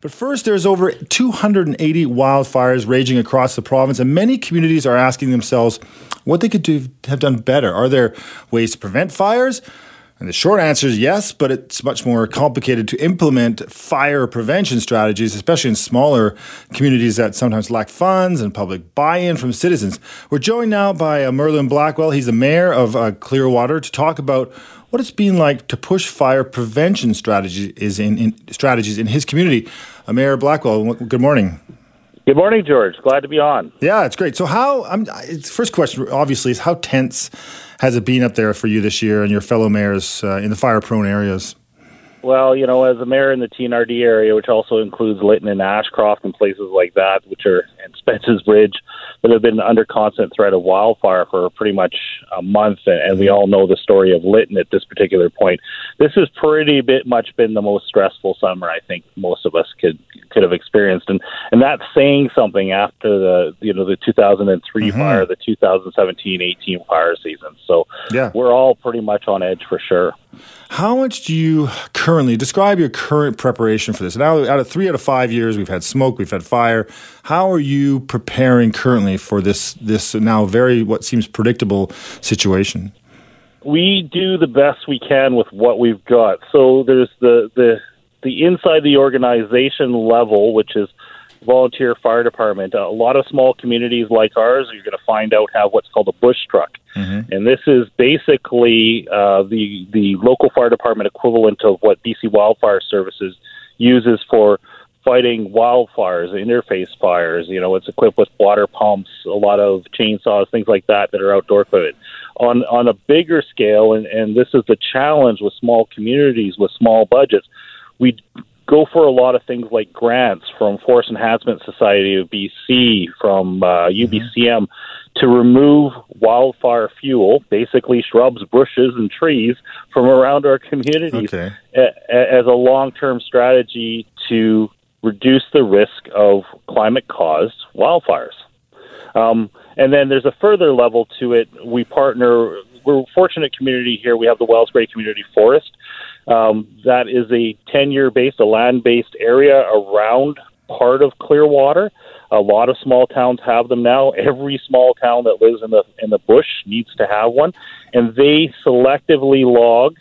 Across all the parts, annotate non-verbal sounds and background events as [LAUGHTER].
But first, there's over 280 wildfires raging across the province, and many communities are asking themselves what they could do, have done better. Are there ways to prevent fires? And the short answer is yes, but it's much more complicated to implement fire prevention strategies, especially in smaller communities that sometimes lack funds and public buy in from citizens. We're joined now by uh, Merlin Blackwell. He's the mayor of uh, Clearwater to talk about what it's been like to push fire prevention strategies in, in strategies in his community. Uh, Mayor Blackwell, good morning. Good morning, George. Glad to be on. Yeah, it's great. So, how? I'm, first question, obviously, is how tense has it been up there for you this year and your fellow mayors uh, in the fire-prone areas? Well, you know, as a mayor in the TNRD area, which also includes Lytton and Ashcroft and places like that, which are and [LAUGHS] Spence's Bridge, that have been under constant threat of wildfire for pretty much a month, and we all know the story of Lytton at this particular point. This has pretty bit much been the most stressful summer I think most of us could could have experienced, and and that's saying something after the you know the 2003 mm-hmm. fire, the 2017-18 fire season. So yeah. we're all pretty much on edge for sure. How much do you currently describe your current preparation for this? Now, out of three out of five years, we've had smoke, we've had fire. How are you preparing currently for this this now very what seems predictable situation? We do the best we can with what we've got. So there's the the the inside the organization level, which is volunteer fire department. A lot of small communities like ours, you're going to find out have what's called a bush truck, mm-hmm. and this is basically uh, the the local fire department equivalent of what BC Wildfire Services uses for fighting wildfires, interface fires. You know, it's equipped with water pumps, a lot of chainsaws, things like that that are outdoor equipment. On on a bigger scale, and, and this is the challenge with small communities with small budgets, we go for a lot of things like grants from Forest Enhancement Society of BC, from uh, UBCM, mm-hmm. to remove wildfire fuel, basically shrubs, bushes, and trees from around our communities okay. a- as a long term strategy to reduce the risk of climate caused wildfires. Um, and then there's a further level to it. We partner, we're a fortunate community here. We have the Wells Gray Community Forest. Um, that is a 10 year based, a land based area around part of Clearwater. A lot of small towns have them now. Every small town that lives in the in the bush needs to have one, and they selectively log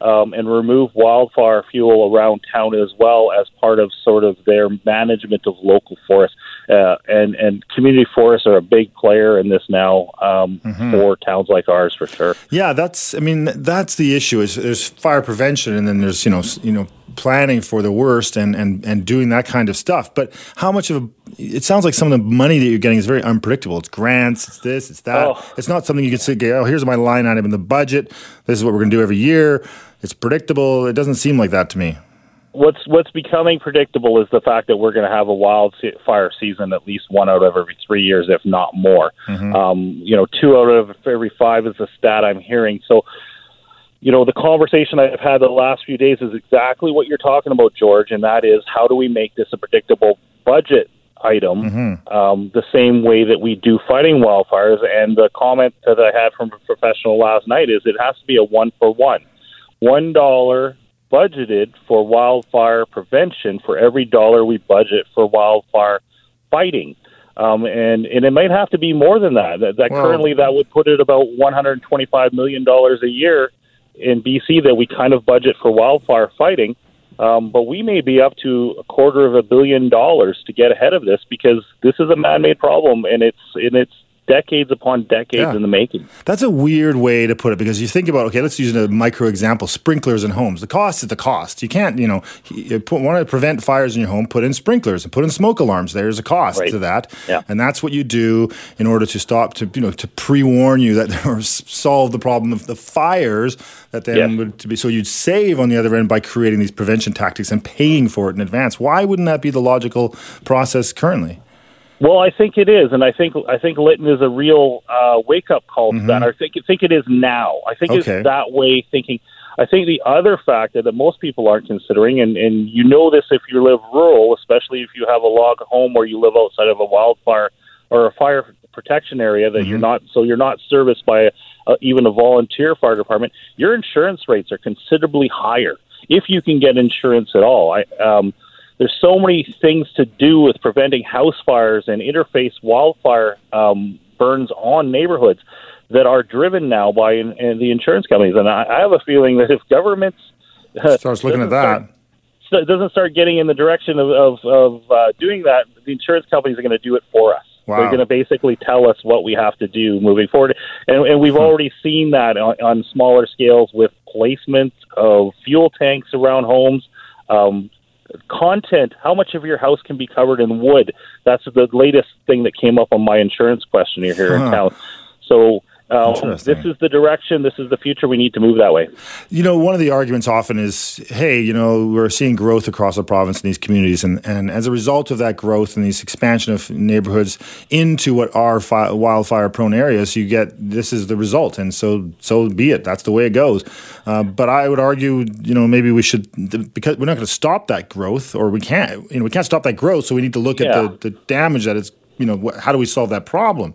um, and remove wildfire fuel around town as well as part of sort of their management of local forests. Uh, and and community forests are a big player in this now um, mm-hmm. for towns like ours for sure. Yeah, that's I mean that's the issue is there's fire prevention and then there's you know you know planning for the worst and, and, and doing that kind of stuff. But how much of a, it sounds like some of the money that you're getting is very unpredictable. It's grants, it's this, it's that. Oh. It's not something you can say, oh, here's my line item in the budget. This is what we're going to do every year. It's predictable. It doesn't seem like that to me. What's what's becoming predictable is the fact that we're going to have a wildfire season at least one out of every three years, if not more. Mm-hmm. Um, you know, two out of every five is the stat I'm hearing. So you know, the conversation I've had the last few days is exactly what you're talking about, George, and that is how do we make this a predictable budget item mm-hmm. um, the same way that we do fighting wildfires. And the comment that I had from a professional last night is it has to be a one for one. One dollar budgeted for wildfire prevention for every dollar we budget for wildfire fighting. Um, and and it might have to be more than that. That, that well, currently that would put it about 125 million dollars a year in BC that we kind of budget for wildfire fighting. Um, but we may be up to a quarter of a billion dollars to get ahead of this because this is a man-made problem and it's and it's decades upon decades yeah. in the making. That's a weird way to put it because you think about okay, let's use a micro example: sprinklers in homes. The cost is the cost. You can't, you know, you put, want to prevent fires in your home, put in sprinklers and put in smoke alarms. There's a cost right. to that, yeah. and that's what you do in order to stop to you know to pre warn you that [LAUGHS] or solve the problem of the fires that then yeah. would to be. So you'd save on the other end by creating these prevention tactics and paying for it in advance. Why wouldn't that be the logical process currently? Well, I think it is, and I think I think Lytton is a real uh, wake up call mm-hmm. to that. I think think it is now. I think okay. it's that way thinking. I think the other factor that most people aren't considering, and, and you know this if you live rural, especially if you have a log home or you live outside of a wildfire or a fire protection area that mm-hmm. you're not, so you're not serviced by a, a, even a volunteer fire department. Your insurance rates are considerably higher if you can get insurance at all. I, um, there's so many things to do with preventing house fires and interface wildfire um, burns on neighborhoods that are driven now by in, in the insurance companies. And I, I have a feeling that if governments uh, [LAUGHS] starts looking at that. Start, doesn't start getting in the direction of, of, of uh, doing that, the insurance companies are going to do it for us. Wow. They're going to basically tell us what we have to do moving forward, and, and we've already seen that on, on smaller scales with placement of fuel tanks around homes. Um, content, how much of your house can be covered in wood? That's the latest thing that came up on my insurance questionnaire here huh. in town. So um, this is the direction. This is the future. We need to move that way. You know, one of the arguments often is, hey, you know, we're seeing growth across the province in these communities, and, and as a result of that growth and these expansion of neighborhoods into what are fi- wildfire-prone areas, you get this is the result, and so so be it. That's the way it goes. Uh, but I would argue, you know, maybe we should because we're not going to stop that growth, or we can't. You know, we can't stop that growth. So we need to look yeah. at the, the damage that it's. You know, how do we solve that problem?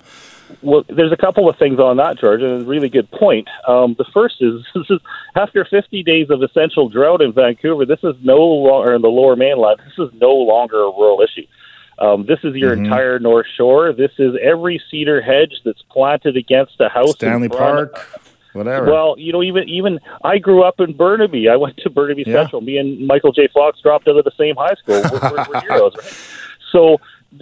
Well, there's a couple of things on that, George, and a really good point. Um, the first is, [LAUGHS] this is after 50 days of essential drought in Vancouver, this is no longer in the Lower Mainland. This is no longer a rural issue. Um, this is your mm-hmm. entire North Shore. This is every cedar hedge that's planted against a house. Stanley Park, whatever. Well, you know, even even I grew up in Burnaby. I went to Burnaby yeah. Central. Me and Michael J. Fox dropped out of the same high school. We're, we're, we're [LAUGHS] heroes, right? So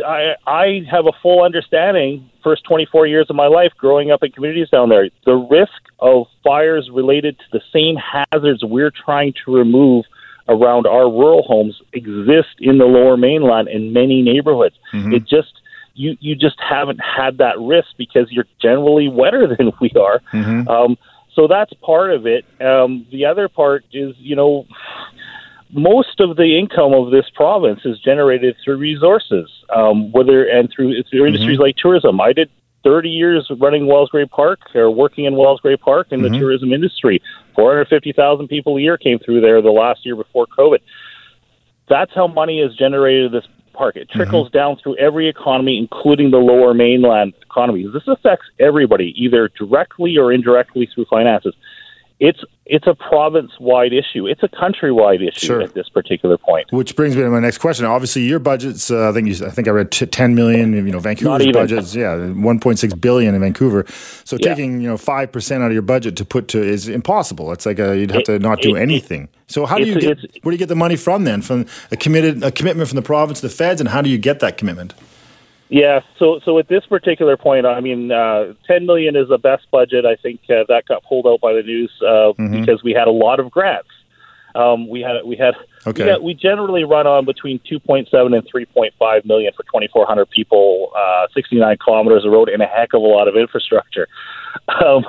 I, I have a full understanding, first 24 years of my life growing up in communities down there, the risk of fires related to the same hazards we're trying to remove around our rural homes exist in the lower mainland in many neighborhoods. Mm-hmm. It just you you just haven't had that risk because you're generally wetter [LAUGHS] than we are. Mm-hmm. Um, so that's part of it. Um, the other part is, you know, most of the income of this province is generated through resources, um, whether and through through mm-hmm. industries like tourism. I did 30 years running Wells Gray Park or working in Wells Gray Park in mm-hmm. the tourism industry. 450,000 people a year came through there the last year before COVID. That's how money is generated this park. It trickles mm-hmm. down through every economy, including the lower mainland economy. This affects everybody, either directly or indirectly through finances it's it's a province wide issue. It's a countrywide issue sure. at this particular point. Which brings me to my next question. Obviously, your budget's uh, I think you, I think I read t- ten million. You know, Vancouver's budget's yeah one point six billion in Vancouver. So yeah. taking you know five percent out of your budget to put to is impossible. It's like a, you'd have it, to not do it, anything. So how do you get where do you get the money from then? From a committed a commitment from the province, the feds, and how do you get that commitment? Yeah, so so at this particular point, I mean, uh, ten million is the best budget. I think uh, that got pulled out by the news uh, mm-hmm. because we had a lot of grants. Um, we had we had, okay. we had we generally run on between two point seven and three point five million for twenty four hundred people, uh, sixty nine kilometers of road, and a heck of a lot of infrastructure. Um,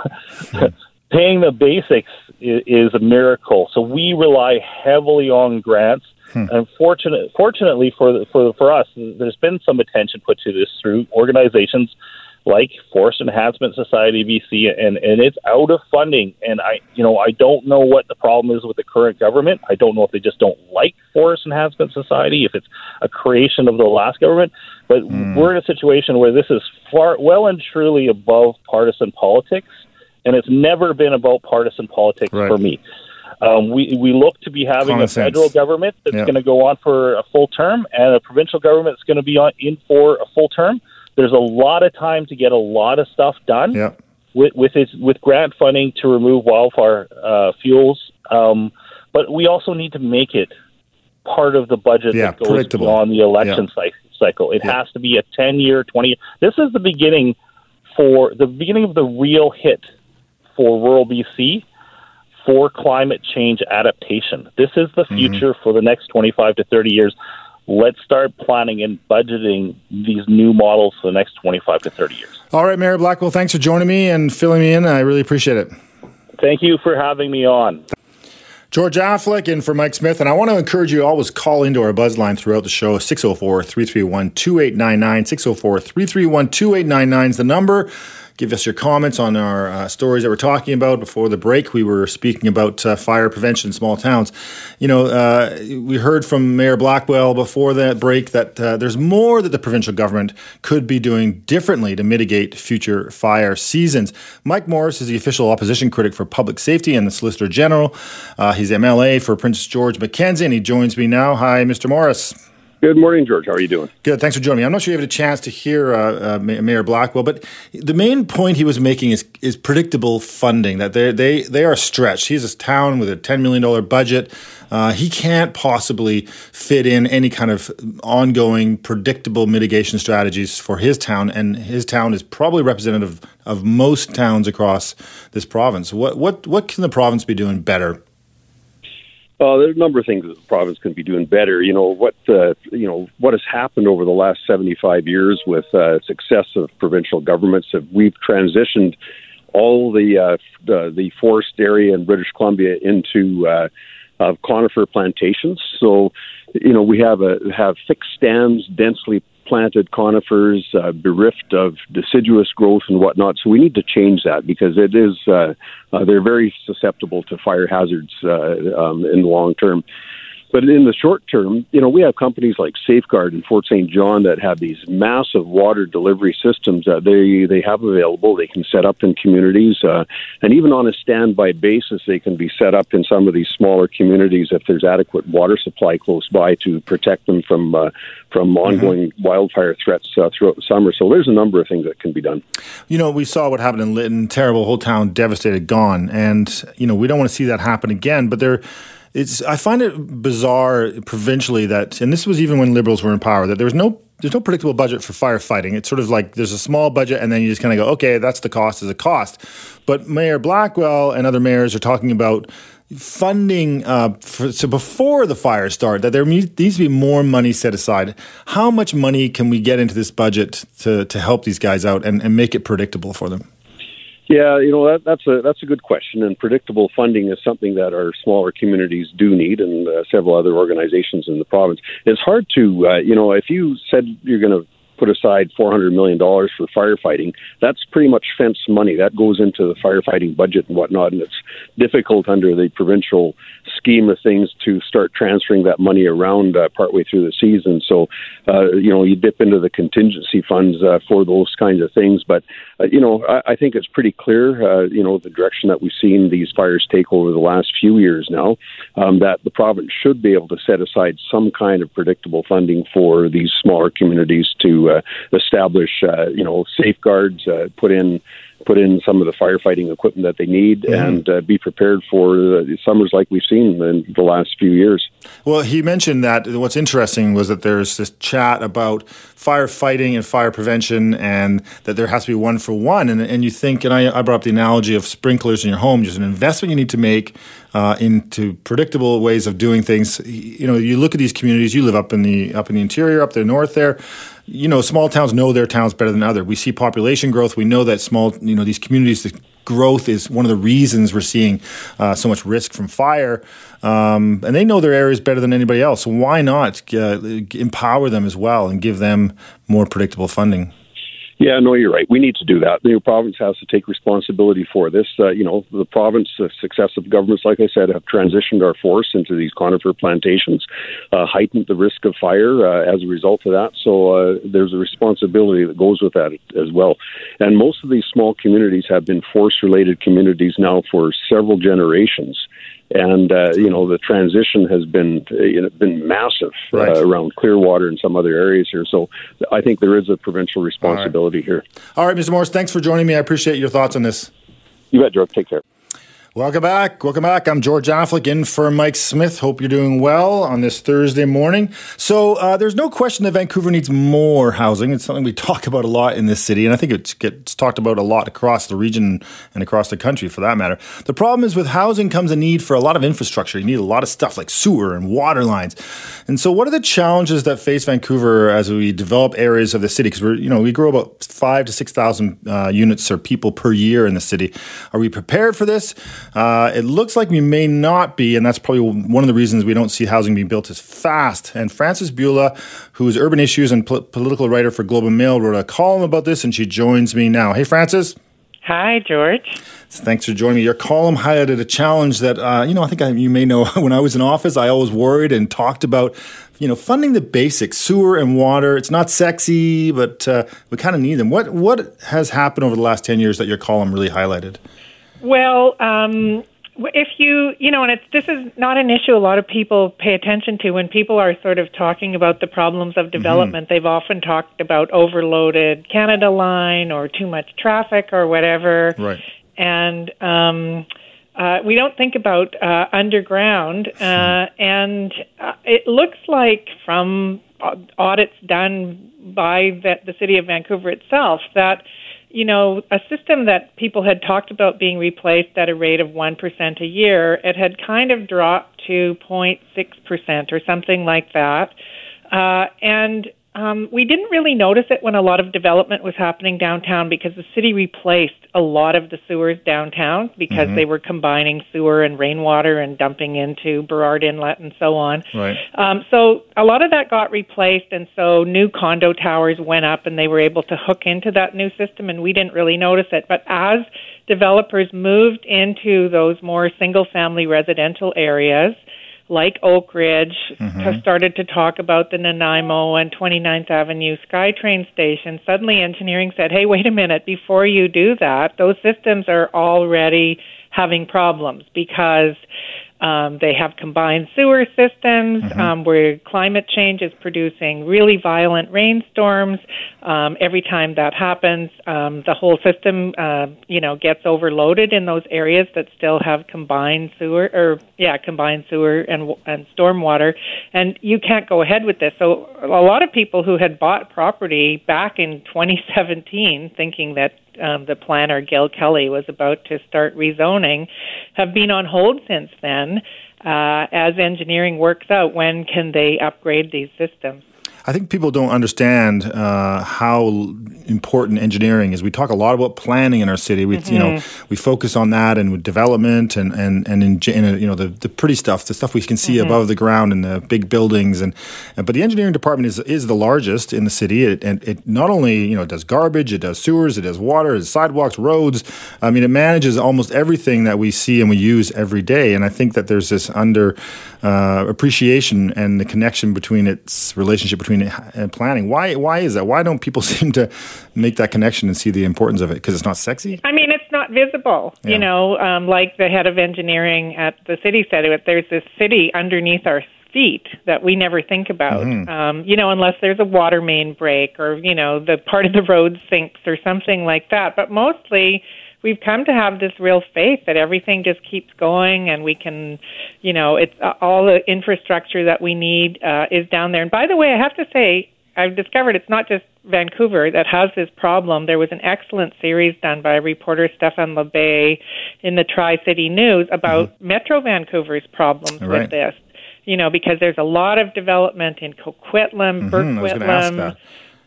[LAUGHS] paying the basics is, is a miracle. So we rely heavily on grants Hmm. And fortunate, fortunately for for for us, there's been some attention put to this through organizations like Forest Enhancement Society BC, and and it's out of funding. And I, you know, I don't know what the problem is with the current government. I don't know if they just don't like Forest Enhancement Society, if it's a creation of the last government. But hmm. we're in a situation where this is far well and truly above partisan politics, and it's never been about partisan politics right. for me. Um, we we look to be having Common a federal sense. government that's going to go on for a full term, and a provincial government that's going to be on in for a full term. There's a lot of time to get a lot of stuff done with with its, with grant funding to remove wildfire uh, fuels. Um, but we also need to make it part of the budget yeah, that goes beyond the election yeah. cycle. It has to be a 10 year, 20 year. This is the beginning for the beginning of the real hit for rural BC for climate change adaptation. This is the mm-hmm. future mm-hmm. for the next 25 to 30 years. Let's start planning and budgeting these new models for the next 25 to 30 years. All right, Mayor Blackwell, thanks for joining me and filling me in. I really appreciate it. Thank you for having me on. George Affleck in for Mike Smith. And I want to encourage you always call into our buzz line throughout the show 604 331 2899. 604 331 2899 is the number. Give us your comments on our uh, stories that we're talking about. Before the break, we were speaking about uh, fire prevention in small towns. You know, uh, we heard from Mayor Blackwell before that break that uh, there's more that the provincial government could be doing differently to mitigate future fire seasons. Mike Morris is the official opposition critic for public safety and the Solicitor General. Uh, he's MLA for Prince George Mackenzie, and he joins me now. Hi, Mr. Morris. Good morning, George. How are you doing? Good. Thanks for joining me. I'm not sure you had a chance to hear uh, uh, Mayor Blackwell, but the main point he was making is is predictable funding. That they they they are stretched. He's a town with a 10 million dollar budget. Uh, he can't possibly fit in any kind of ongoing predictable mitigation strategies for his town, and his town is probably representative of most towns across this province. What what what can the province be doing better? Uh, there's a number of things that the province can be doing better. You know what uh, you know what has happened over the last 75 years with uh, successive provincial governments. Have we've transitioned all the uh, the, the forest area in British Columbia into uh, uh, conifer plantations. So you know we have a have thick stands, densely planted conifers, uh, bereft of deciduous growth and whatnot. So we need to change that because it is uh, uh, they're very susceptible to fire hazards uh, um, in the long term. But in the short term, you know, we have companies like Safeguard and Fort St. John that have these massive water delivery systems that they they have available. They can set up in communities, uh, and even on a standby basis, they can be set up in some of these smaller communities if there's adequate water supply close by to protect them from uh, from mm-hmm. ongoing mm-hmm. wildfire threats uh, throughout the summer. So there's a number of things that can be done. You know, we saw what happened in Lytton. Terrible, whole town devastated, gone, and you know we don't want to see that happen again. But there it's I find it bizarre provincially that, and this was even when Liberals were in power, that there was no there's no predictable budget for firefighting. It's sort of like there's a small budget, and then you just kind of go, okay, that's the cost is a cost. But Mayor Blackwell and other mayors are talking about funding uh, for, so before the fires start that there needs to be more money set aside how much money can we get into this budget to, to help these guys out and, and make it predictable for them yeah, you know that, that's a that's a good question, and predictable funding is something that our smaller communities do need, and uh, several other organizations in the province. It's hard to, uh, you know, if you said you're going to put aside $400 million for firefighting. That's pretty much fence money. That goes into the firefighting budget and whatnot, and it's difficult under the provincial scheme of things to start transferring that money around uh, partway through the season. So, uh, you know, you dip into the contingency funds uh, for those kinds of things. But, uh, you know, I, I think it's pretty clear, uh, you know, the direction that we've seen these fires take over the last few years now, um, that the province should be able to set aside some kind of predictable funding for these smaller communities to uh, establish, uh, you know, safeguards, uh, put in put in some of the firefighting equipment that they need mm-hmm. and uh, be prepared for the summers like we've seen in the last few years. Well, he mentioned that what's interesting was that there's this chat about firefighting and fire prevention and that there has to be one for one. And, and you think, and I, I brought up the analogy of sprinklers in your home, just an investment you need to make uh, into predictable ways of doing things. You know, you look at these communities, you live up in the up in the interior, up there north there you know, small towns know their towns better than other. We see population growth. We know that small, you know, these communities, the growth is one of the reasons we're seeing uh, so much risk from fire. Um, and they know their areas better than anybody else. So why not uh, empower them as well and give them more predictable funding? Yeah, no, you're right. We need to do that. The province has to take responsibility for this. Uh, you know, the province, successive governments, like I said, have transitioned our forest into these conifer plantations, uh, heightened the risk of fire uh, as a result of that. So uh, there's a responsibility that goes with that as well. And most of these small communities have been forest-related communities now for several generations and uh, you know the transition has been you know, been massive uh, right. uh, around Clearwater and some other areas here. So I think there is a provincial responsibility All right. here. All right, Mr. Morris, thanks for joining me. I appreciate your thoughts on this. You bet, George. Take care. Welcome back. Welcome back. I'm George Affleck in for Mike Smith. Hope you're doing well on this Thursday morning. So, uh, there's no question that Vancouver needs more housing. It's something we [LAUGHS] talk about a lot in this city, and I think it gets talked about a lot across the region and across the country for that matter. The problem is with housing comes a need for a lot of infrastructure. You need a lot of stuff like sewer and water lines. And so, what are the challenges that face Vancouver as we develop areas of the city? Because we're, you know, we grow about five to 6,000 uh, units or people per year in the city. Are we prepared for this? Uh, it looks like we may not be, and that's probably one of the reasons we don't see housing being built as fast. And Frances Bula, who is urban issues and political writer for Globe and Mail, wrote a column about this, and she joins me now. Hey, Frances. Hi, George. Thanks for joining me. Your column highlighted a challenge that, uh, you know, I think I, you may know [LAUGHS] when I was in office, I always worried and talked about, you know, funding the basics, sewer and water. It's not sexy, but uh, we kind of need them. What, what has happened over the last 10 years that your column really highlighted? Well, um, if you, you know, and it's this is not an issue a lot of people pay attention to when people are sort of talking about the problems of development. Mm-hmm. They've often talked about overloaded Canada Line or too much traffic or whatever. Right. And um, uh, we don't think about uh, underground. Uh, hmm. and uh, it looks like from audits done by the, the city of Vancouver itself that you know, a system that people had talked about being replaced at a rate of 1% a year, it had kind of dropped to 0.6% or something like that. Uh, and um, we didn't really notice it when a lot of development was happening downtown because the city replaced a lot of the sewers downtown because mm-hmm. they were combining sewer and rainwater and dumping into Burrard Inlet and so on. Right. Um, so a lot of that got replaced, and so new condo towers went up, and they were able to hook into that new system, and we didn't really notice it. But as developers moved into those more single-family residential areas like Oakridge mm-hmm. have started to talk about the Nanaimo and 29th Avenue SkyTrain station, suddenly engineering said, hey, wait a minute, before you do that, those systems are already having problems because um, they have combined sewer systems mm-hmm. um, where climate change is producing really violent rainstorms. Um, every time that happens, um, the whole system, uh, you know, gets overloaded in those areas that still have combined sewer or yeah, combined sewer and and stormwater, and you can't go ahead with this. So a lot of people who had bought property back in 2017, thinking that um, the planner Gil Kelley was about to start rezoning have been on hold since then. Uh, as engineering works out, when can they upgrade these systems? I think people don't understand uh, how important engineering is. We talk a lot about planning in our city. We, mm-hmm. you know, mm-hmm. we focus on that and with development and and and in, in you know the, the pretty stuff, the stuff we can see mm-hmm. above the ground and the big buildings. And, and, but the engineering department is is the largest in the city. It, and it not only you know it does garbage, it does sewers, it does water, it does sidewalks, roads. I mean, it manages almost everything that we see and we use every day. And I think that there's this under uh, appreciation and the connection between its relationship between between uh, planning. Why why is that? Why don't people [LAUGHS] seem to make that connection and see the importance of it? Because it's not sexy. I mean, it's not visible. Yeah. You know, um, like the head of engineering at the city said, it there's this city underneath our feet that we never think about. Mm-hmm. Um, you know, unless there's a water main break or you know the part of the road sinks or something like that. But mostly we've come to have this real faith that everything just keeps going and we can, you know, it's uh, all the infrastructure that we need uh, is down there. And by the way, I have to say, I've discovered it's not just Vancouver that has this problem. There was an excellent series done by reporter Stefan Labbé in the Tri City News about mm-hmm. Metro Vancouver's problems right. with this. You know, because there's a lot of development in Coquitlam, mm-hmm, Burquitlam,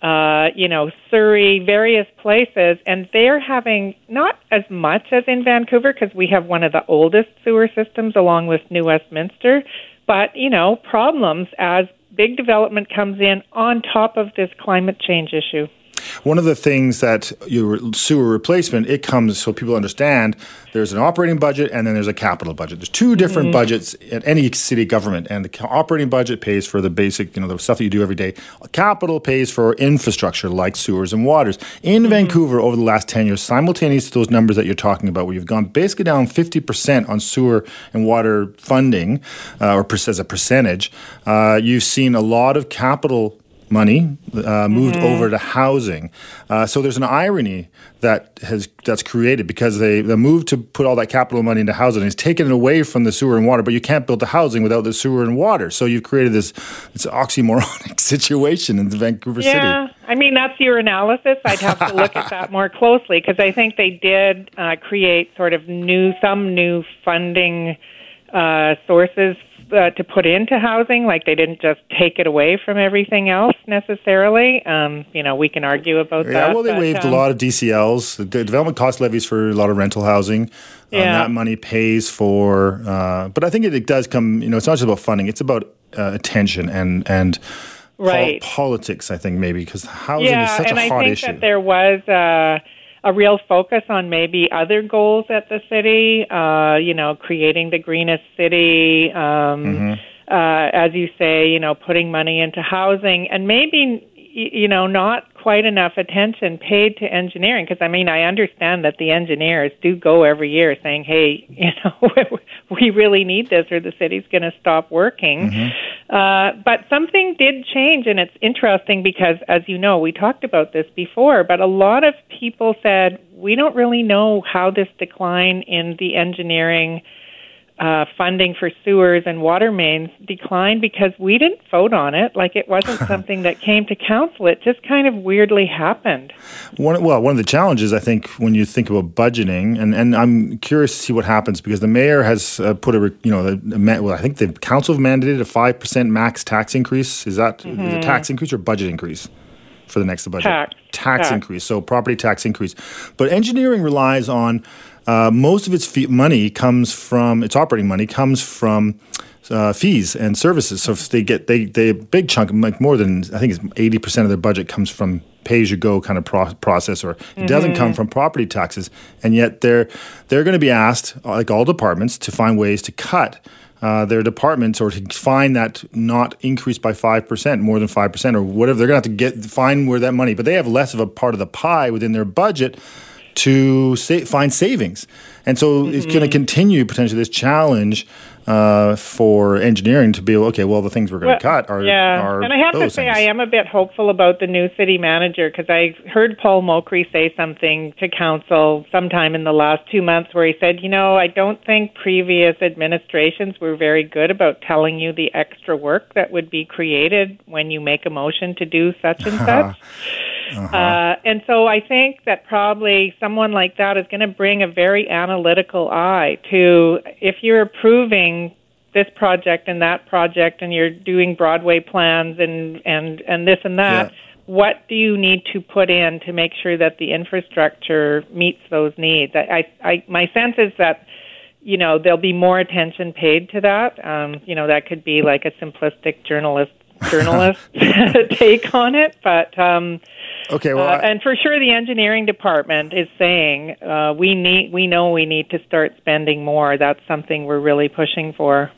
uh, you know, Surrey, various places, and they're having not as much as in Vancouver because we have one of the oldest sewer systems along with New Westminster, but, you know, problems as big development comes in on top of this climate change issue. One of the things that your sewer replacement, it comes so people understand there's an operating budget and then there's a capital budget. There's two different mm-hmm. budgets at any city government, and the operating budget pays for the basic, you know, the stuff that you do every day. Capital pays for infrastructure like sewers and waters. In mm-hmm. Vancouver, over the last 10 years, simultaneous to those numbers that you're talking about, where you've gone basically down 50% on sewer and water funding, uh, or as a percentage, uh, you've seen a lot of capital money uh, moved mm-hmm. over to housing. Uh, so there's an irony that has that's created because they the move to put all that capital money into housing is taken away from the sewer and water, but you can't build the housing without the sewer and water. So you've created this this oxymoronic [LAUGHS] situation in Vancouver yeah, City. Yeah, I mean that's your analysis. I'd have to look at that more closely because I think they did uh, create sort of new some new funding uh, sources uh, to put into housing. Like they didn't just take it away from everything else necessarily. Um, you know, we can argue about yeah, that. Yeah, well, they but, waived um, a lot of DCLs, the development cost levies for a lot of rental housing. Um, yeah. that money pays for, uh, but I think it, it, does come. You know, it's not just about funding; it's about uh, attention and and. Right. politics, I think maybe because housing yeah, is such and a hot I think issue. That there was uh, a real focus on maybe other goals at the city. Uh, you know, creating the greenest city. Um, mm-hmm. uh, as you say, you know, putting money into housing, and maybe you know not quite enough attention paid to engineering because I mean I understand that the engineers do go every year saying hey [LAUGHS] you know [LAUGHS] we really need this or the city's going to stop working mm-hmm. Uh, but something did change and it's interesting because as you know we talked about this before but a lot of people said we don't really know how this decline in the engineering uh, funding for sewers and water mains declined because we didn't vote on it. Like it wasn't [LAUGHS] something that came to council. It just kind of weirdly happened. One, well, one of the challenges I think when you think about budgeting, and, and I'm curious to see what happens because the mayor has uh, put a you know the, well I think the council have mandated a five percent max tax increase. Is that mm-hmm. is a tax increase or budget increase? For the next budget, tax, tax, tax increase. So property tax increase, but engineering relies on uh, most of its fee- money comes from its operating money comes from uh, fees and services. So if they get they they a big chunk, like more than I think it's eighty percent of their budget comes from pay as you go kind of pro- process, or it mm-hmm. doesn't come from property taxes. And yet they're they're going to be asked, like all departments, to find ways to cut. Uh, their departments or to find that not increase by 5%, more than 5%, or whatever. They're going to have to get find where that money, but they have less of a part of the pie within their budget to sa- find savings. And so mm-hmm. it's going to continue potentially this challenge uh, for engineering to be okay. Well, the things we're going to well, cut are yeah. Are and I have to say, things. I am a bit hopeful about the new city manager because I heard Paul Mochrie say something to council sometime in the last two months where he said, you know, I don't think previous administrations were very good about telling you the extra work that would be created when you make a motion to do such and [LAUGHS] such. Uh-huh. Uh, and so I think that probably someone like that is going to bring a very analytical eye to if you're approving this project and that project and you're doing Broadway plans and and and this and that. Yeah. What do you need to put in to make sure that the infrastructure meets those needs? I, I, I my sense is that you know there'll be more attention paid to that. Um, you know that could be like a simplistic journalist [LAUGHS] journalist [LAUGHS] take on it, but um, Okay, well, uh, and for sure, the engineering department is saying uh, we need, we know we need to start spending more. That's something we're really pushing for.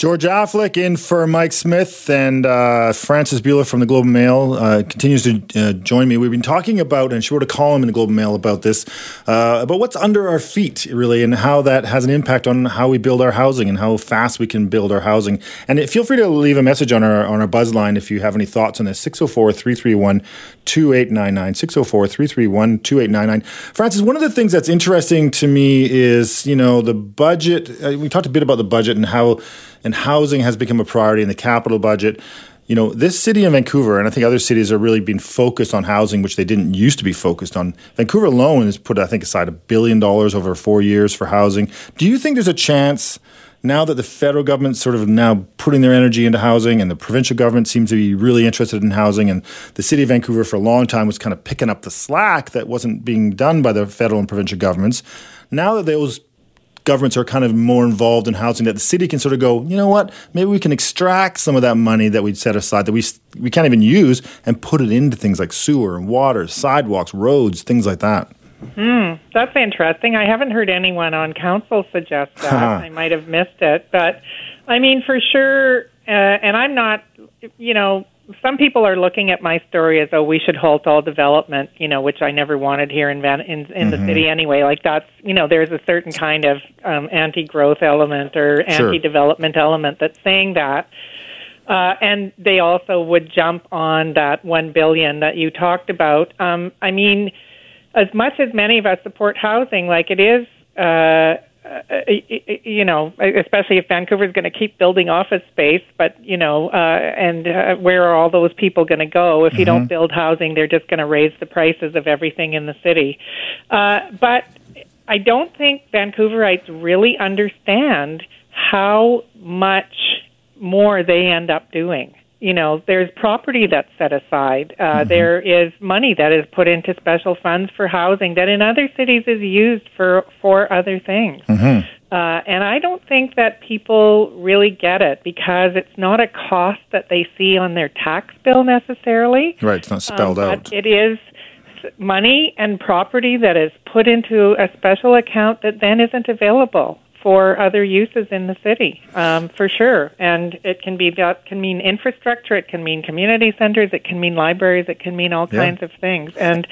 George Affleck in for Mike Smith and uh, Frances Bula from the Globe and Mail uh, continues to uh, join me. We've been talking about, and she wrote a column in the Globe and Mail about this, uh, about what's under our feet, really, and how that has an impact on how we build our housing and how fast we can build our housing. And feel free to leave a message on our on our buzz line if you have any thoughts on this. 604 331 2899. 604 331 2899. Frances, one of the things that's interesting to me is, you know, the budget. Uh, we talked a bit about the budget and how and housing has become a priority in the capital budget. You know, this city in Vancouver, and I think other cities are really being focused on housing, which they didn't used to be focused on. Vancouver alone has put, I think, aside a billion dollars over four years for housing. Do you think there's a chance now that the federal government's sort of now putting their energy into housing and the provincial government seems to be really interested in housing and the city of Vancouver for a long time was kind of picking up the slack that wasn't being done by the federal and provincial governments. Now that those governments are kind of more involved in housing that the city can sort of go, you know what, maybe we can extract some of that money that we set aside that we we can't even use and put it into things like sewer and water, sidewalks, roads, things like that. Hmm, that's interesting. I haven't heard anyone on council suggest that. [LAUGHS] I might have missed it, but I mean, for sure. Uh, and I'm not, you know, some people are looking at my story as oh we should halt all development you know which I never wanted here in Van- in, in mm-hmm. the city anyway like that's you know there's a certain kind of um, anti-growth element or anti-development sure. element that's saying that uh, and they also would jump on that one billion that you talked about um, I mean as much as many of us support housing like it is uh, uh, you know, especially if Vancouver is going to keep building office space, but you know, uh, and uh, where are all those people going to go if mm-hmm. you don't mm-hmm. build housing? They're just going to raise the prices of everything in the city. Uh, but I don't think Vancouverites really understand how much more they end up doing you know, there's property that's set aside. Uh, mm-hmm. there is money that is put into special funds for housing that in other cities is used for for other things. Mm-hmm. Uh, and I don't think that people really get it because it's not a cost that they see on their tax bill necessarily. Right, it's not spelled um, out. It is money and property that is put into a special account that then isn't available for other uses in the city, um, for sure. And it can be that can mean infrastructure, it can mean community centers, it can mean libraries, it can mean all Yeah. kinds of things. And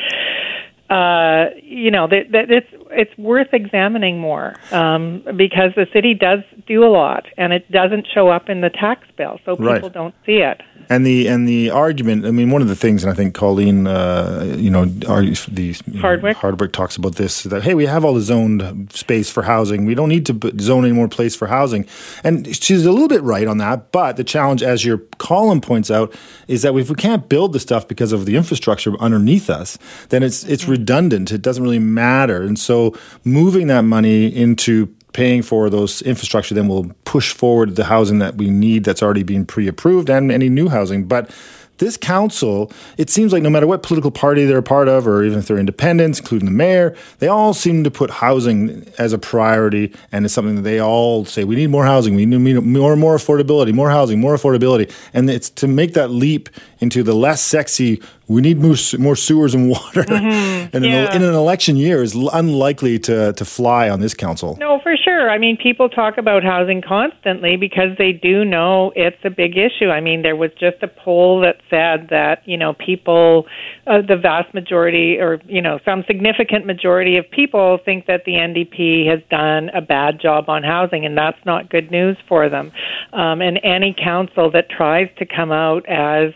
uh, you know that, that it's it's worth examining more um, because the city does do a lot, and it doesn't show up in the tax bill, so people Right. don't see it. And the and the argument. I mean, one of the things, and I think Colleen, uh, you know, argues the you know, Hardwick? Hardwick talks about this that hey, we have all the zoned space for housing. We don't need to zone any more place for housing. And she's a little bit right on that. But the challenge, as your column points out, is that if we can't build the stuff because of the infrastructure underneath us, then it's it's mm-hmm. redundant. It doesn't really matter. And so moving that money into paying for those infrastructure then will push forward the housing that we need that's already been pre-approved and any new housing but this council it seems like no matter what political party they're a part of or even if they're independents including the mayor they all seem to put housing as a priority and it's something that they all say we need more housing. We need more more affordability more housing more affordability. And it's to make that leap into the less sexy we need more, more sewers and [LAUGHS] water and in, Yeah. in an election year is unlikely to, to fly on this council No, for sure. I mean, people talk about housing constantly because they do know it's a big issue. I mean, there was just a poll that said that, you know, people, uh, the vast majority, or, you know, some significant majority of people think that the NDP has done a bad job on housing, and that's not good news for them. Um, and any council that tries to come out as,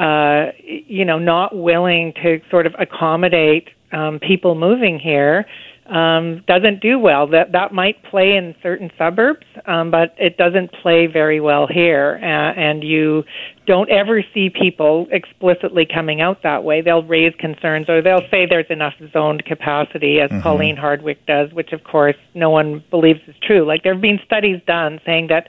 uh, you know, not willing to sort of accommodate um, people moving here um, doesn't do well. That that might play in certain suburbs, um, but it doesn't play very well here. Uh, and you don't ever see people explicitly coming out that way. They'll raise concerns, or they'll say there's enough zoned capacity, as Colleen Hardwick does, which of course no one believes is true. Like there have been studies done saying that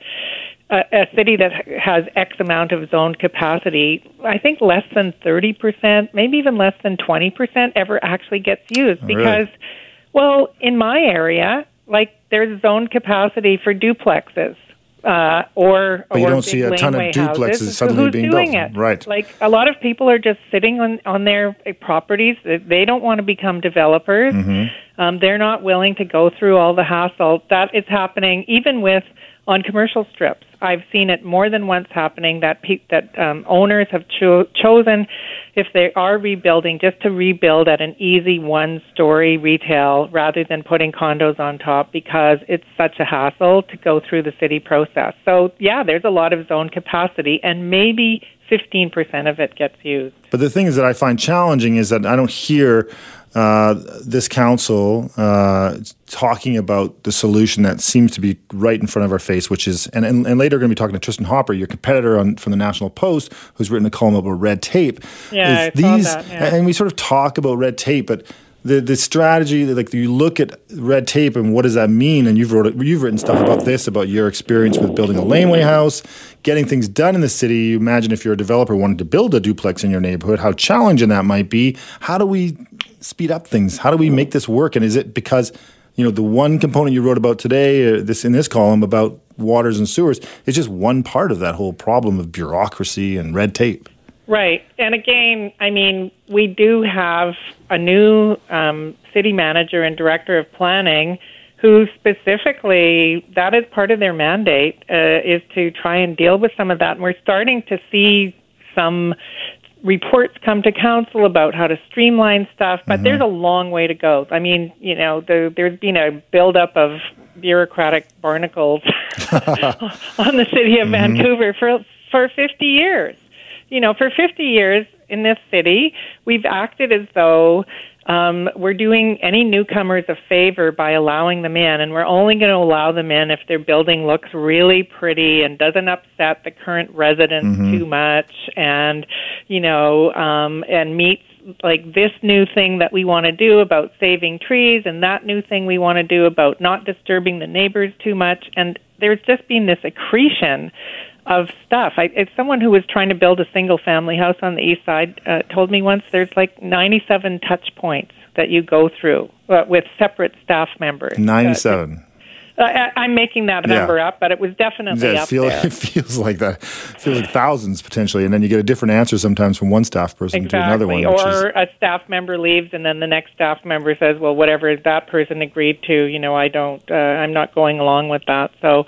a, a city that has X amount of zoned capacity, I think less than 30%, maybe even less than 20% ever actually gets used Really? because, well, in my area, like there's zoned capacity for duplexes. Uh, or But you or don't see a ton of duplexes houses. suddenly Who's being doing built. it? Right. Like a lot of people are just sitting on on their uh, properties. They don't want to become developers. Mm-hmm. Um, they're not willing to go through all the hassle. That is happening even with on commercial strips. I've seen it more than once happening that pe- that um, owners have cho- chosen, if they are rebuilding, just to rebuild at an easy one-story retail rather than putting condos on top because it's such a hassle to go through the city process. So yeah, there's a lot of zone capacity, and maybe 15% of it gets used. But the thing is that I find challenging is that I don't hear uh, this council uh, talking about the solution that seems to be right in front of our face, which is, and, and, and later we're going to be talking to Tristin Hopper, your competitor on, from the National Post, who's written a column about red tape. Yeah, saw that, yeah. And we sort of talk about red tape, but the the strategy, like you look at red tape and what does that mean? And you've wrote you've written stuff about this, about your experience with building a laneway house, getting things done in the city. You imagine if you're a developer wanting to build a duplex in your neighborhood, how challenging that might be. How do we speed up things? How do we make this work? And is it because you know the one component you wrote about today, uh, this in this column about waters and sewers, is just one part of that whole problem of bureaucracy and red tape. Right. And again, I mean, we do have a new um, city manager and director of planning who specifically, that is part of their mandate, uh, is to try and deal with some of that. And we're starting to see some reports come to council about how to streamline stuff, but there's a long way to go. I mean, you know, the, there's been a buildup of bureaucratic barnacles [LAUGHS] [LAUGHS] on the city of Vancouver for for 50 years. You know, for 50 years in this city, we've acted as though um, we're doing any newcomers a favor by allowing them in, and we're only going to allow them in if their building looks really pretty and doesn't upset the current residents too much, and you know, um, and meets like this new thing that we want to do about saving trees, and that new thing we want to do about not disturbing the neighbors too much, and there's just been this accretion of stuff. I, it's someone who was trying to build a single family house on the east side uh, told me once there's like 97 touch points that you go through uh, with separate staff members. Uh, Ninety-seven. I, am making that Yeah. number up, but it was definitely Yeah, it, up feel, there. [LAUGHS] it feels like that. It feels like thousands potentially, and then you get a different answer sometimes from one staff person to another one. Exactly. which is- Or a staff member leaves, and then the next staff member says, "Well, whatever that person agreed to, you know, I don't, uh, I'm not going along with that." So,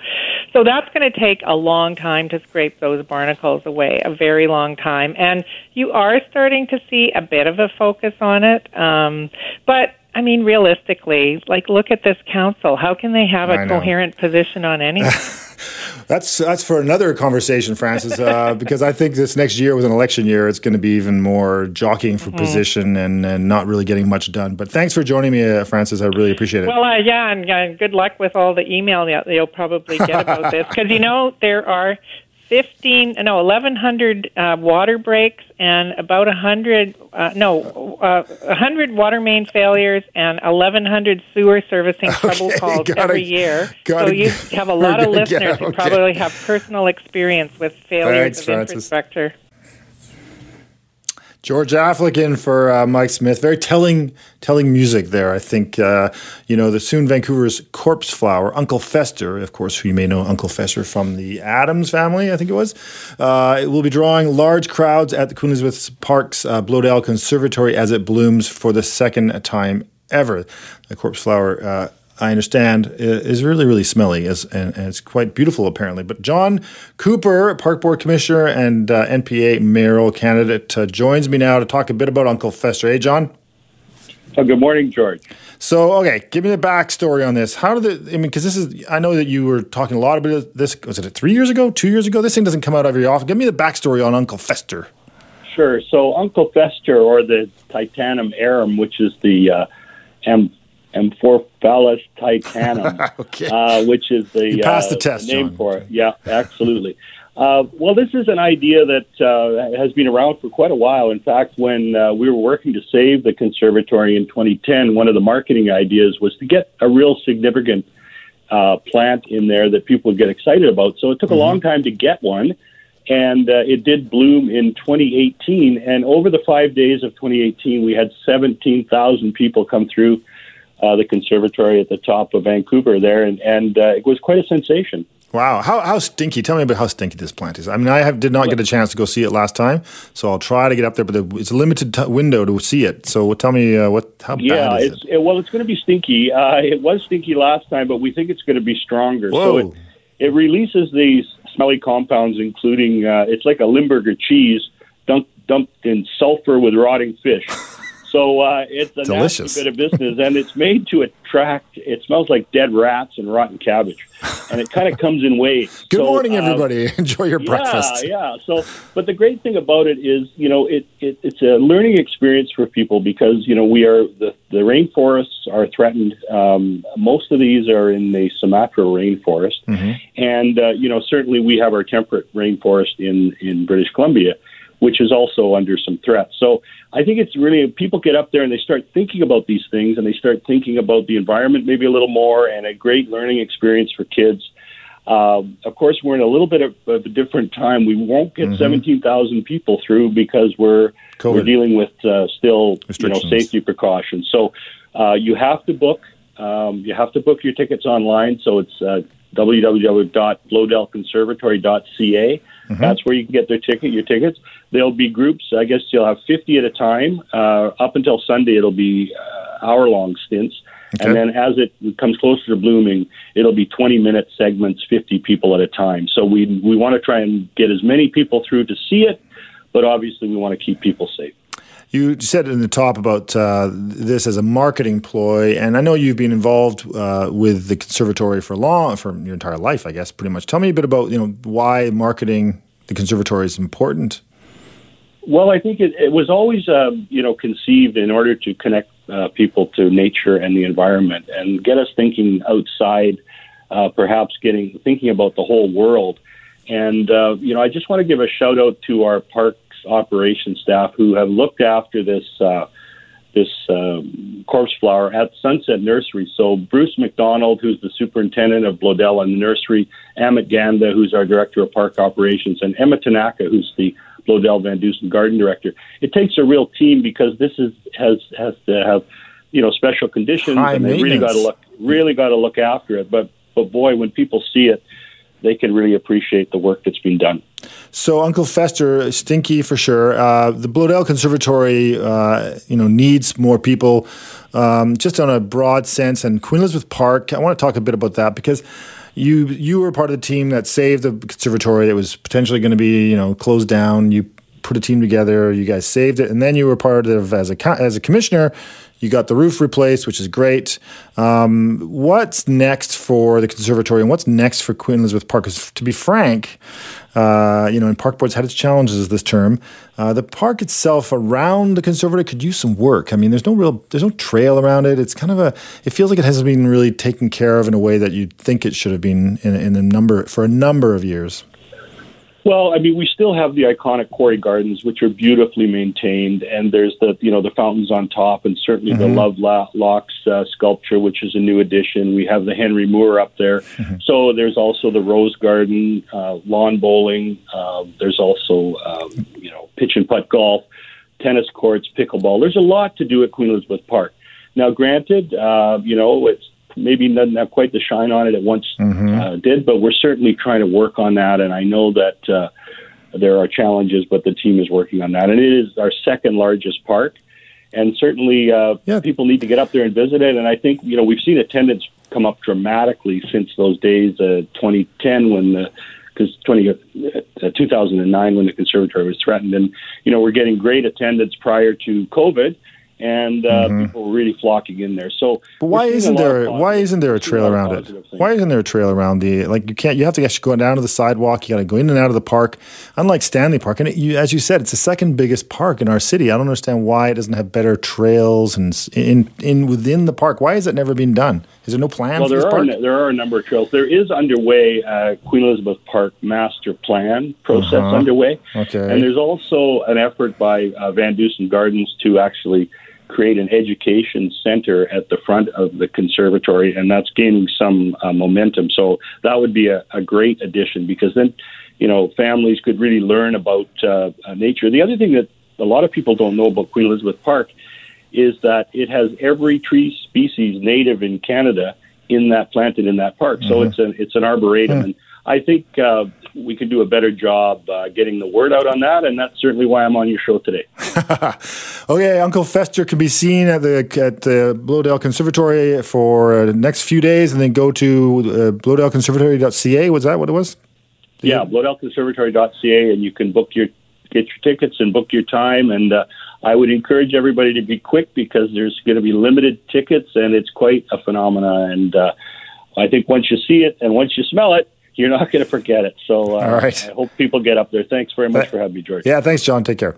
so that's going to take a long time to scrape those barnacles away, a very long time. And you are starting to see a bit of a focus on it, um, but. I mean, realistically, like, look at this council. How can they have a coherent position on anything? [LAUGHS] That's that's for another conversation, Frances. Uh, [LAUGHS] because I think this next year, with an election year, it's going to be even more jockeying Mm-hmm. for position and, and not really getting much done. But thanks for joining me, uh, Frances. I really appreciate it. Well, uh, yeah, and uh, good luck with all the email that you'll probably get about this because you know there are fifteen, no, eleven hundred uh, water breaks and about a hundred, uh, no, uh, a hundred water main failures and eleven hundred sewer servicing [LAUGHS] trouble Okay, calls gotta- every year. gotta so you have a lot of [LAUGHS] we're get- listeners who probably have personal experience with failures Thanks, of Frances. infrastructure. George Affleck for uh, Mike Smith. Very telling, telling music there. I think uh, you know the soon Vancouver's corpse flower, Uncle Fester. Of course, who you may know Uncle Fester from the Addams family. I think it was. Uh, it will be drawing large crowds at the Queen Elizabeth Park's uh, Bloedel Conservatory as it blooms for the second time ever. The corpse flower. I understand, is really, really smelly, is, and, and it's quite beautiful, apparently. But John Coupar, Park Board Commissioner and uh, NPA mayoral candidate, uh, joins me now to talk a bit about Uncle Fester. Hey, John? Oh, good morning, George. So, okay, give me the backstory on this. How did the, I mean, because this is, I know that you were talking a lot about this, was it three years ago, two years ago? This thing doesn't come out very often. Give me the backstory on Uncle Fester. Sure. So Uncle Fester, or the Titanum arum, which is the uh, M. Amorphophallus titanum, [LAUGHS] Okay. uh, which is the, uh, the test, name John. for it. Yeah, absolutely. Uh, well, this is an idea that uh, has been around for quite a while. In fact, when uh, we were working to save the conservatory in 2010, one of the marketing ideas was to get a real significant uh, plant in there that people would get excited about. So it took a long time to get one, and uh, it did bloom in 2018. And over the five days of 2018, we had 17,000 people come through uh, the conservatory at the top of Vancouver there, and, and uh, it was quite a sensation. Wow, how, how stinky? Tell me about how stinky this plant is. I mean, I have, did not get a chance to go see it last time, so I'll try to get up there, but it's a limited t- window to see it. So tell me uh, what how Yeah, bad is it's it? well, it's going to be stinky. Uh, it was stinky last time, but we think it's going to be stronger. So it, it releases these smelly compounds, including uh, it's like a Limburger cheese dumped, dumped in sulfur with rotting fish. So uh, it's a Delicious. nasty bit of business, and it's made to attract. It smells like dead rats and rotten cabbage, and it kind of comes in waves. [LAUGHS] Good So, morning, uh, everybody. [LAUGHS] Enjoy your breakfast. yeah, yeah. So, but the great thing about it is, you know, it, it it's a learning experience for people because you know we are the the rainforests are threatened. Um, most of these are in the Sumatra rainforest, and uh, you know certainly we have our temperate rainforest in in British Columbia, which is also under some threat. So I think it's really people get up there and they start thinking about these things and they start thinking about the environment maybe a little more and a great learning experience for kids. Um, of course, we're in a little bit of, of a different time. We won't get 17,000 people through because we're COVID. we're dealing with uh, still you know safety precautions. So uh, you have to book. Um, you have to book your tickets online. So it's uh, www.bloedelconservatory.ca. That's where you can get their ticket. Your tickets. There'll be groups. I guess you'll have 50 at a time. Uh, up until Sunday, it'll be uh, hour-long stints. Okay. And then as it comes closer to blooming, it'll be 20 minute segments, 50 people at a time. So we, we want to try and get as many people through to see it, but obviously we want to keep people safe. You said in the top about uh, this as a marketing ploy, and I know you've been involved uh, with the conservatory for long, for your entire life, I guess, pretty much. Tell me a bit about you know why marketing the conservatory is important. Well, I think it, it was always, uh, you know, conceived in order to connect uh, people to nature and the environment and get us thinking outside, uh, perhaps getting thinking about the whole world. And uh, you know, I just want to give a shout out to our parks operations staff who have looked after this uh, this um, corpse flower at Sunset Nursery. So Bruce McDonald, who's the superintendent of Bloedel and the nursery, Amit Ganda, who's our director of park operations, and Emma Tanaka, who's the Bloedel Van Dusen garden director. It takes a real team because this is has has to have you know special conditions, High and they really got to look really got to look after it. But but boy, when people see it, they can really appreciate the work that's been done. So, Uncle Fester, stinky for sure. Uh, the Bloedel Conservatory, uh, you know, needs more people, um, just on a broad sense. And Queen Elizabeth Park, I want to talk a bit about that because you you were part of the team that saved the conservatory that was potentially going to be you know closed down. You put a team together. You guys saved it, and then you were part of as a as a commissioner. You got the roof replaced, which is great. Um, what's next for the conservatory, and what's next for Queen Elizabeth Park? Because to be frank, uh, you know, and park boards had its challenges this term. Uh, the park itself around the conservatory could use some work. I mean, there's no real, there's no trail around it. It's kind of a, it feels like it hasn't been really taken care of in a way that you'd think it should have been in, in a number for a number of years. Well, I mean, we still have the iconic Quarry Gardens, which are beautifully maintained, and there's the you know the fountains on top, and certainly mm-hmm. the Love Locks uh, sculpture, which is a new addition. We have the Henry Moore up there, mm-hmm. so there's also the Rose Garden, uh, lawn bowling. Uh, there's also um, you know pitch and putt golf, tennis courts, pickleball. There's a lot to do at Queen Elizabeth Park. Now, granted, uh, you know it's maybe doesn't have quite the shine on it it once mm-hmm. uh, did, but we're certainly trying to work on that. And I know that uh, there are challenges, but the team is working on that. And it is our second largest park, and certainly uh, yeah. people need to get up there and visit it. And I think you know we've seen attendance come up dramatically since those days, uh, 2010 when the because 20, uh, 2009 when the conservatory was threatened, and you know we're getting great attendance prior to COVID and uh, mm-hmm. people were really flocking in there. So, but why isn't there why isn't there a trail around it? Things. Why isn't there a trail around the like you can't you have to actually go down to the sidewalk. You got to go in and out of the park. Unlike Stanley Park, and it, you, as you said, it's the second biggest park in our city. I don't understand why it doesn't have better trails and in in within the park. Why has it never been done? Is there no plan? Well, there are there are a number of trails. There is underway uh, Queen Elizabeth Park master plan process uh-huh. underway. Okay, and there's also an effort by uh, VanDusen Gardens to actually create an education center at the front of the conservatory, and that's gaining some uh, momentum. So that would be a, a, great addition because then, you know, families could really learn about uh, uh, nature. The other thing that a lot of people don't know about Queen Elizabeth Park is that it has every tree species native in Canada in that planted in that park. So mm-hmm. it's an it's an arboretum, mm-hmm. and I think uh, we could do a better job uh, getting the word out on that, and that's certainly why I'm on your show today. [LAUGHS] okay, Uncle Fester can be seen at the at the Bloedel Conservatory for uh, the next few days, and then go to uh, bloedelconservatory.ca. Was that what it was? Did yeah, bloedelconservatory.ca, and you can book your get your tickets and book your time. And uh, I would encourage everybody to be quick because there's going to be limited tickets, and it's quite a phenomena. And uh, I think once you see it and once you smell it, you're not going to forget it. So, uh, All right. I hope people get up there. Thanks very much for having me, George. Yeah, thanks, John. Take care.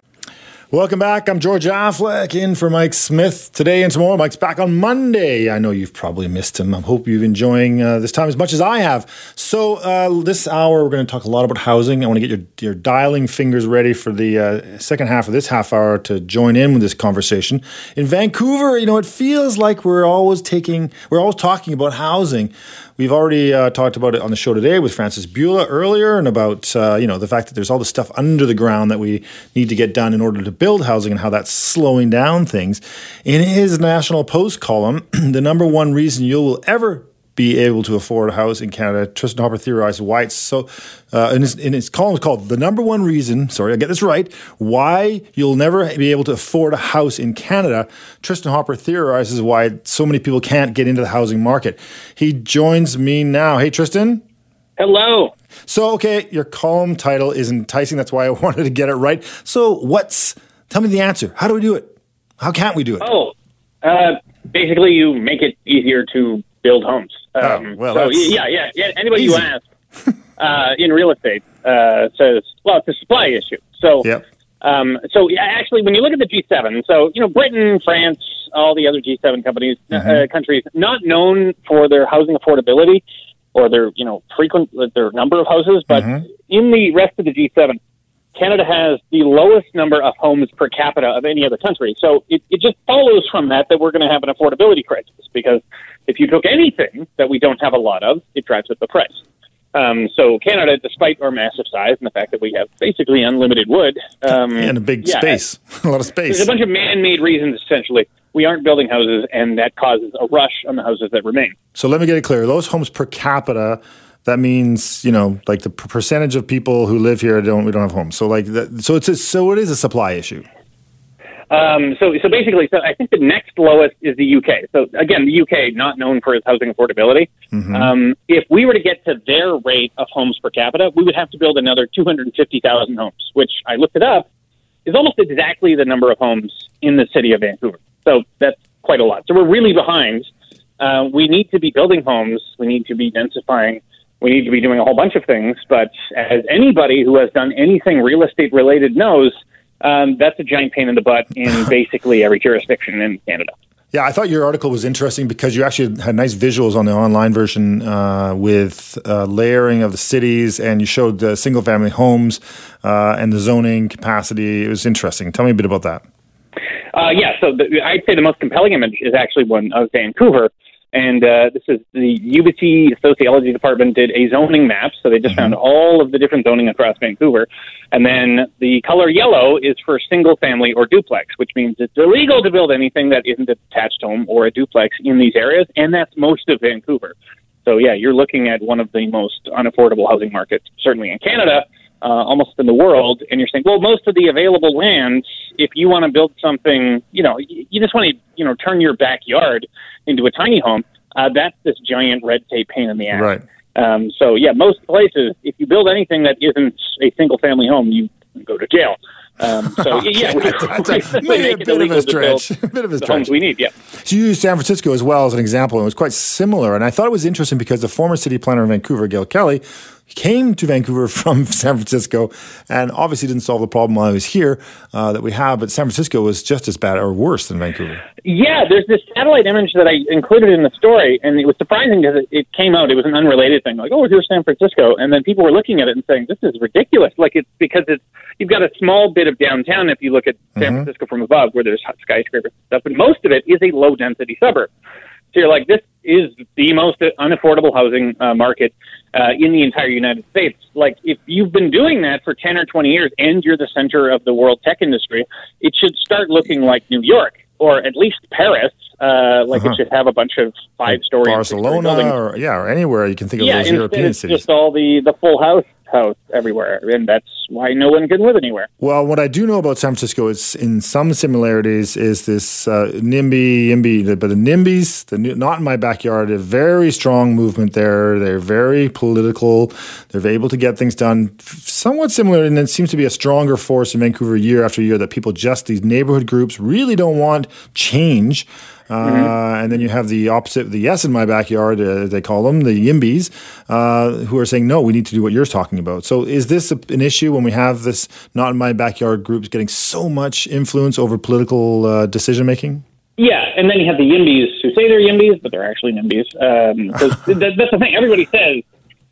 Welcome back. I'm George Affleck in for Mike Smith today and tomorrow. Mike's back on Monday. I know you've probably missed him. I hope you're enjoying uh, this time as much as I have. So uh, this hour we're going to talk a lot about housing. I want to get your your dialing fingers ready for the uh, second half of this half hour to join in with this conversation. In Vancouver, you know, it feels like we're always taking we're always talking about housing. We've already uh, talked about it on the show today with Frances Bula earlier, and about uh, you know the fact that there's all the stuff under the ground that we need to get done in order to build housing, and how that's slowing down things. In his National Post column, [CLEARS THROAT] the number one reason you will ever be able to afford a house in Canada. Tristin Hopper theorized why it's so. Uh, in, his, in his column called "The Number One Reason." Sorry, I get this right. Why you'll never be able to afford a house in Canada. Tristin Hopper theorizes why so many people can't get into the housing market. He joins me now. Hey, Tristin. Hello. So, okay, your column title is enticing. That's why I [LAUGHS] wanted to get it right. So, what's? Tell me the answer. How do we do it? How can't we do it? Oh, uh, basically, you make it easier to build homes. Oh, um, oh, well, so yeah, yeah, yeah. Anybody easy. you ask uh, in real estate uh, says, well, it's a supply issue. So, yep. um, so yeah, actually, when you look at the G7, so you know, Britain, France, all the other G7 companies, uh, mm-hmm. uh, countries, not known for their housing affordability or their you know frequent their number of houses, but mm-hmm. in the rest of the G7, Canada has the lowest number of homes per capita of any other country. So it, it just follows from that that we're going to have an affordability crisis because if you took anything that we don't have a lot of, it drives up the price. Um, so Canada, despite our massive size and the fact that we have basically unlimited wood um, [LAUGHS] and a big yeah, space, [LAUGHS] a lot of space, there's a bunch of man-made reasons essentially we aren't building houses, and that causes a rush on the houses that remain. So let me get it clear: those homes per capita. That means you know, like the percentage of people who live here don't we don't have homes. So like, that, so it's a, so it is a supply issue. Um, so, so basically, so I think the next lowest is the UK. So again, the UK not known for its housing affordability. Mm-hmm. Um, if we were to get to their rate of homes per capita, we would have to build another 250,000 homes, which I looked it up is almost exactly the number of homes in the city of Vancouver. So that's quite a lot. So we're really behind. Uh, we need to be building homes. We need to be densifying. We need to be doing a whole bunch of things. But as anybody who has done anything real estate related knows, um, that's a giant pain in the butt in [LAUGHS] basically every jurisdiction in Canada. Yeah, I thought your article was interesting because you actually had nice visuals on the online version uh, with uh, layering of the cities, and you showed the single family homes uh, and the zoning capacity. It was interesting. Tell me a bit about that. Uh, yeah, so the, I'd say the most compelling image is actually one of Vancouver. And uh, this is the UBC Sociology Department did a zoning map. So they just mm-hmm. found all of the different zoning across Vancouver. And then the color yellow is for single family or duplex, which means it's illegal to build anything that isn't a detached home or a duplex in these areas. And that's most of Vancouver. So, yeah, you're looking at one of the most unaffordable housing markets, certainly in Canada uh, almost in the world, and you're saying, well, most of the available land, if you want to build something, you know, you just want to, you know, turn your backyard into a tiny home. Uh, that's this giant red tape pain in the ass. Right. Um, so yeah, most places, if you build anything that isn't a single family home, you go to jail. Um, [LAUGHS] so yeah, we, that's a, maybe [LAUGHS] a bit of a stretch. a bit of a stretch. we need, yeah. So you used San Francisco as well as an example, and it was quite similar. And I thought it was interesting because the former city planner of Vancouver, Gil Kelley, came to Vancouver [LAUGHS] from San Francisco and obviously didn't solve the problem while I was here uh, that we have, but San Francisco was just as bad or worse than Vancouver. Yeah, there's this satellite image that I included in the story, and it was surprising because it, it came out. It was an unrelated thing, like, oh, here's San Francisco. And then people were looking at it and saying, this is ridiculous. Like, it's because it's, you've got a small bit of downtown if you look at San mm-hmm. Francisco from above where there's skyscrapers and stuff, but most of it is a low density suburb. You're like, this is the most unaffordable housing uh, market uh, in the entire United States. Like, if you've been doing that for 10 or 20 years and you're the center of the world tech industry, it should start looking like New York or at least Paris. Uh, like uh-huh. it should have a bunch of five story Barcelona or yeah, or anywhere you can think of yeah, those European cities. Just all the the full house house everywhere, and that's why no one can live anywhere. Well, what I do know about San Francisco is, in some similarities, is this uh, NIMBY, NIMBY, but the NIMBYs, the not in my backyard, a very strong movement there. They're very political. They're able to get things done, somewhat similar, and it seems to be a stronger force in Vancouver year after year. That people just these neighborhood groups really don't want change. Mm-hmm. Uh, and then you have the opposite, the yes in my backyard, uh, they call them, the YIMBYs, uh, who are saying, no, we need to do what you're talking about. So is this a, an issue when we have this not in my backyard groups getting so much influence over political uh, decision making? Yeah, and then you have the YIMBYs who say they're YIMBYs, but they're actually NIMBYs. Um, [LAUGHS] that, that's the thing. Everybody says,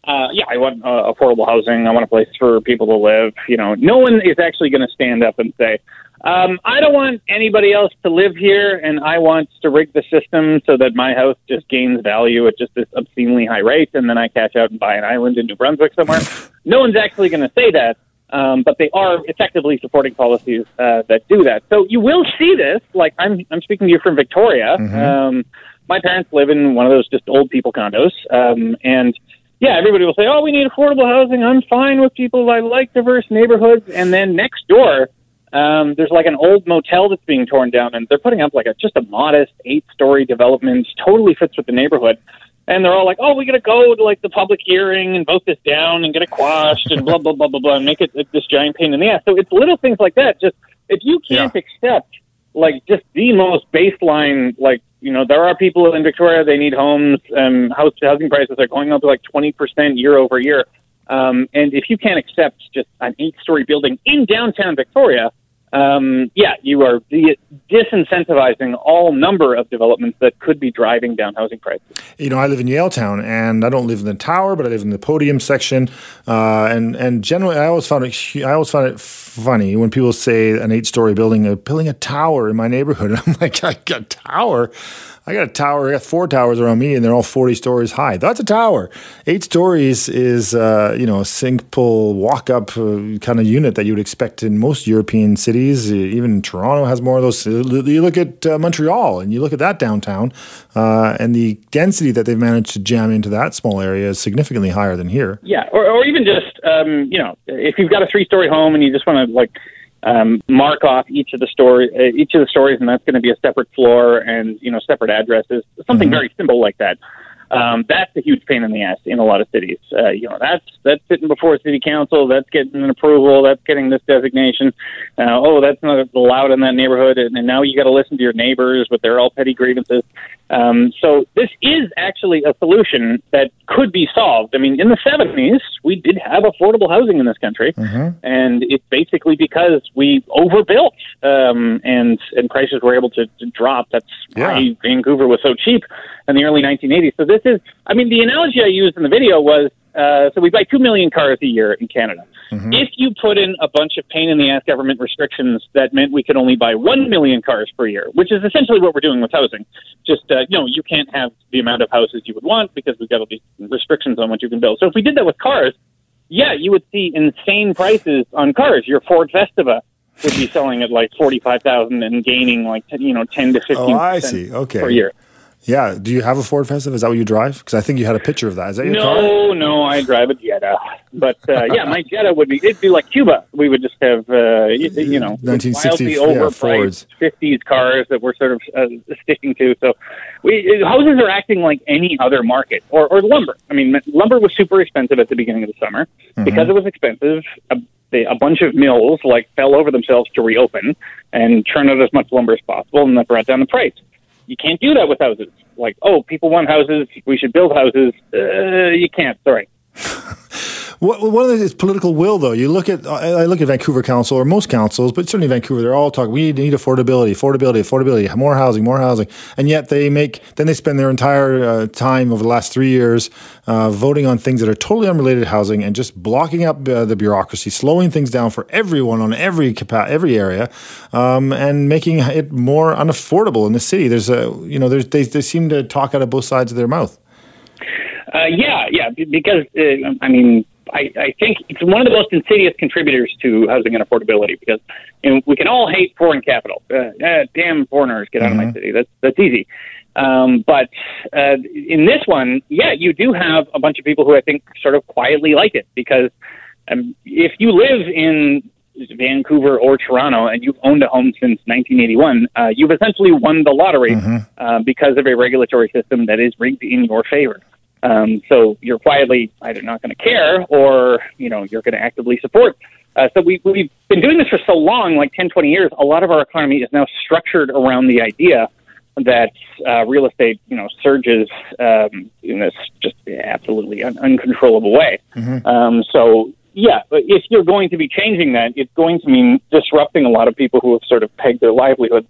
uh, yeah, I want uh, affordable housing. I want a place for people to live. You know, no one is actually going to stand up and say, um, I don't want anybody else to live here, and I want to rig the system so that my house just gains value at just this obscenely high rate, and then I cash out and buy an island in New Brunswick somewhere. no one's actually going to say that, um, but they are effectively supporting policies uh, that do that. So you will see this. Like I'm, I'm speaking to you from Victoria. Mm-hmm. Um, my parents live in one of those just old people condos, um, and yeah, everybody will say, "Oh, we need affordable housing." I'm fine with people. I like diverse neighborhoods, and then next door um, there's like an old motel that's being torn down, and they're putting up like a just a modest eight-story development, totally fits with the neighborhood. And they're all like, "Oh, we got to go to like the public hearing and vote this down and get it quashed and blah blah blah blah blah and make it this giant pain in the ass." So it's little things like that. Just if you can't yeah. accept like just the most baseline, like you know, there are people in Victoria they need homes, and house housing prices are going up to like twenty percent year over year. Um, and if you can't accept just an eight-story building in downtown Victoria, um, yeah, you are disincentivizing all number of developments that could be driving down housing prices. You know, I live in Yaletown, and I don't live in the tower, but I live in the podium section. Uh, and and generally, I always found it I always found it funny when people say an eight story building, uh, building a tower in my neighborhood. And [LAUGHS] I'm like, I got a tower. I got a tower. I got four towers around me, and they're all forty stories high. That's a tower. Eight stories is uh, you know a simple walk up uh, kind of unit that you would expect in most European cities. Even Toronto has more of those. You look at uh, Montreal and you look at that downtown, uh, and the density that they've managed to jam into that small area is significantly higher than here. Yeah, or, or even just um, you know, if you've got a three-story home and you just want to like um, mark off each of the story, uh, each of the stories, and that's going to be a separate floor and you know separate addresses, something mm-hmm. very simple like that. Um, that's a huge pain in the ass in a lot of cities. Uh, you know, that's that's sitting before city council, that's getting an approval, that's getting this designation. Uh, oh, that's not allowed in that neighborhood, and, and now you got to listen to your neighbors, but they're all petty grievances. Um, so this is actually a solution that could be solved. I mean, in the 70s, we did have affordable housing in this country, mm-hmm. and it's basically because we overbuilt um, and and prices were able to, to drop. That's yeah. why Vancouver was so cheap in the early 1980s. So this is, I mean, the analogy I used in the video was uh, so we buy 2 million cars a year in Canada. Mm-hmm. If you put in a bunch of pain in the ass government restrictions that meant we could only buy 1 million cars per year, which is essentially what we're doing with housing, just, uh, you know, you can't have the amount of houses you would want because we've got all these restrictions on what you can build. So if we did that with cars, yeah, you would see insane prices on cars. Your Ford Festiva would be selling at like 45,000 and gaining like, you know, 10 to 15 oh, I see. Okay. per year. Yeah. Do you have a Ford Festiva? Is that what you drive? Because I think you had a picture of that. Is that your no, car? No, no. I drive a Jetta. But uh, yeah, my [LAUGHS] Jetta would be. It'd be like Cuba. We would just have, uh, you, you know, [LAUGHS] 1960s overpriced yeah, 50s cars that we're sort of uh, sticking to. So we houses are acting like any other market or, or lumber. I mean, lumber was super expensive at the beginning of the summer mm-hmm. because it was expensive. A, a bunch of mills like fell over themselves to reopen and churn out as much lumber as possible, and that brought down the price you can't do that with houses. Like, oh, people want houses, we should build houses. Uh, you can't. Sorry. [LAUGHS] One of the is political will, though. You look at I look at Vancouver Council or most councils, but certainly Vancouver. They're all talking. We need affordability, affordability, affordability, more housing, more housing, and yet they make then they spend their entire uh, time over the last three years uh, voting on things that are totally unrelated to housing and just blocking up uh, the bureaucracy, slowing things down for everyone on every capa- every area, um, and making it more unaffordable in the city. There's a you know there's, they they seem to talk out of both sides of their mouth. Uh, yeah, yeah, because uh, I mean, I, I think it's one of the most insidious contributors to housing and affordability because you know, we can all hate foreign capital. Uh, uh, damn foreigners, get out mm-hmm. of my mm-hmm. city. That's that's easy. Um, but uh, in this one, yeah, you do have a bunch of people who I think sort of quietly like it because um, if you live in Vancouver or Toronto and you've owned a home since 1981, uh, you've essentially won the lottery mm-hmm. uh, because of a regulatory system that is rigged in your favor. Um, so you're quietly either not going to care or, you know, you're going to actively support. Uh, so we, we've been doing this for so long, like 10, 20 years, a lot of our economy is now structured around the idea that uh, real estate, you know, surges um, in this just absolutely un- uncontrollable way. Mm-hmm. Um, so, yeah, if you're going to be changing that, it's going to mean disrupting a lot of people who have sort of pegged their livelihood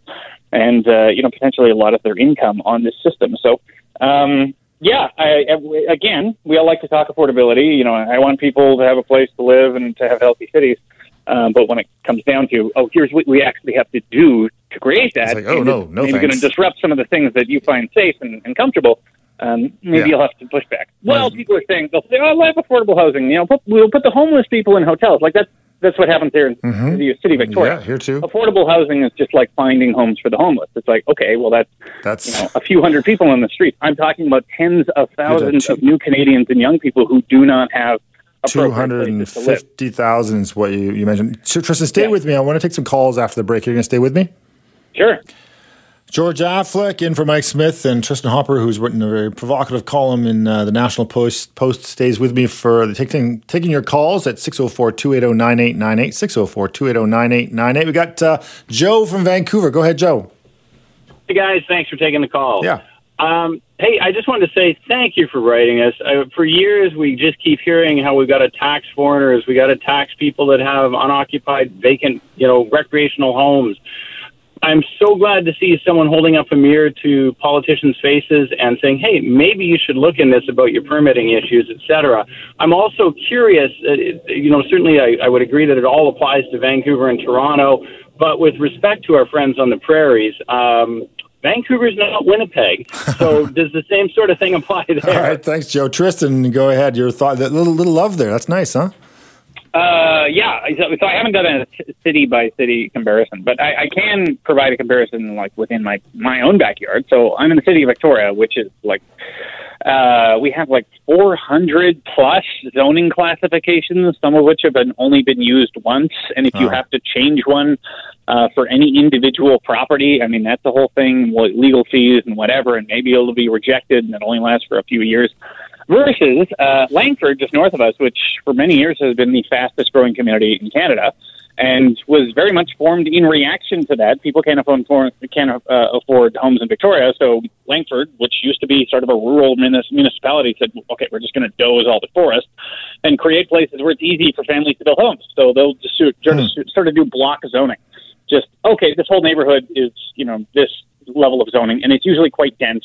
and, uh, you know, potentially a lot of their income on this system. So, um, yeah, I, again, we all like to talk affordability. You know, I want people to have a place to live and to have healthy cities. Um, but when it comes down to, oh, here's what we actually have to do to create that, like, oh, no, no, You're going to disrupt some of the things that you find safe and, and comfortable. Um, maybe yeah. you'll have to push back. Well, people are saying they'll say, "Oh, I have affordable housing." You know, put, we'll put the homeless people in hotels. Like that's that's what happens here in mm-hmm. the city of Victoria. Yeah, here too. Affordable housing is just like finding homes for the homeless. It's like, okay, well, that's that's you know, a few hundred people on the street. I'm talking about tens of thousands of new Canadians and young people who do not have. Two hundred and fifty thousand is what you, you mentioned. Tristin, stay yeah. with me. I want to take some calls after the break. You're going to stay with me. Sure. George Affleck in for Mike Smith and Tristin Hopper, who's written a very provocative column in uh, the National Post, Post stays with me for the taking taking your calls at 604-280-9898, 604-280-9898. We got uh, Joe from Vancouver. Go ahead, Joe. Hey, guys. Thanks for taking the call. Yeah. Um, hey, I just wanted to say thank you for writing us. Uh, for years, we just keep hearing how we've got to tax foreigners. We got to tax people that have unoccupied, vacant, you know, recreational homes. I'm so glad to see someone holding up a mirror to politicians' faces and saying, "Hey, maybe you should look in this about your permitting issues, etc." I'm also curious. Uh, you know, certainly I, I would agree that it all applies to Vancouver and Toronto, but with respect to our friends on the prairies. Um, Vancouver's not Winnipeg, so [LAUGHS] does the same sort of thing apply there? All right, thanks, Joe. Tristin, go ahead. Your thought, that little little love there. That's nice, huh? Uh, yeah. So, so I haven't done a city by city comparison, but I, I can provide a comparison like within my my own backyard. So I'm in the city of Victoria, which is like uh, we have like 400 plus zoning classifications, some of which have been only been used once. And if you have to change one uh, for any individual property, I mean that's the whole thing, legal fees and whatever, and maybe it'll be rejected and it only lasts for a few years versus uh, Langford, just north of us, which for many years has been the fastest growing community in Canada and was very much formed in reaction to that. People can't afford, can't uh, afford homes in Victoria, so Langford, which used to be sort of a rural municipality, said, "Okay, we're just going to doze all the forest and create places where it's easy for families to build homes." So they'll just sort of, hmm. sort of do block zoning. Just okay, this whole neighborhood is you know this level of zoning, and it's usually quite dense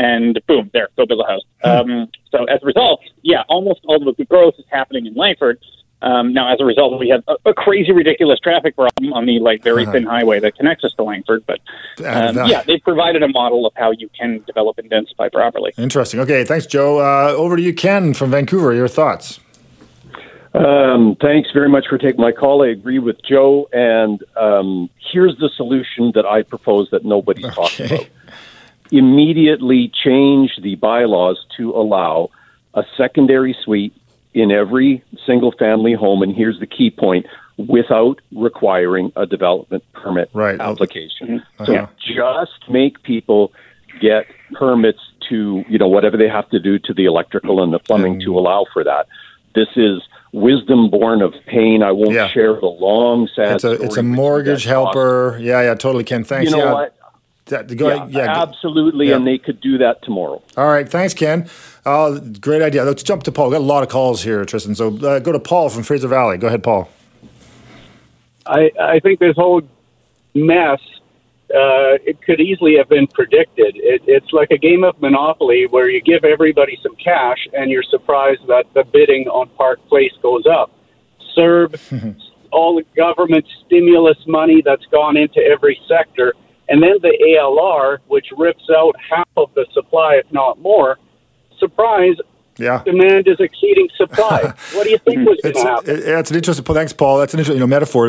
and boom, there, go build a house. Hmm. Um, so as a result, yeah, almost all of the growth is happening in Langford. Um, now, as a result, we have a, a, crazy, ridiculous traffic problem on the like very uh-huh. thin highway that connects us to Langford. But um, yeah, they've provided a model of how you can develop and densify properly. Interesting. Okay, thanks, Joe. Uh, over to you, Ken from Vancouver. Your thoughts? Um, thanks very much for taking my call. I agree with Joe, and um, here's the solution that I propose that nobody okay. talking about immediately change the bylaws to allow a secondary suite in every single family home. And here's the key point without requiring a development permit right. application. Uh-huh. So just make people get permits to, you know, whatever they have to do to the electrical and the plumbing to allow for that. This is wisdom born of pain. I won't yeah. share the long, sad. It's a, it's a mortgage helper. Yeah, yeah, totally, Ken. Thanks. You know yeah. what? That, go yeah, yeah, absolutely, yeah. and they could do that tomorrow. All right, thanks, Ken. Uh, great idea. Let's jump to Paul. We've got a lot of calls here, Tristin. So uh, go to Paul from Fraser Valley. Go ahead, Paul. I, I think this whole mess uh, it could easily have been predicted. It, it's like a game of Monopoly where you give everybody some cash and you're surprised that the bidding on Park Place goes up. CERB [LAUGHS] all the government stimulus money that's gone into every sector and then the ALR, which rips out half of the supply, if not more. Surprise, yeah. Demand is exceeding supply. [LAUGHS] what do you think was going to happen? It, it's an interesting. Thanks, Paul. That's an interesting you know, metaphor.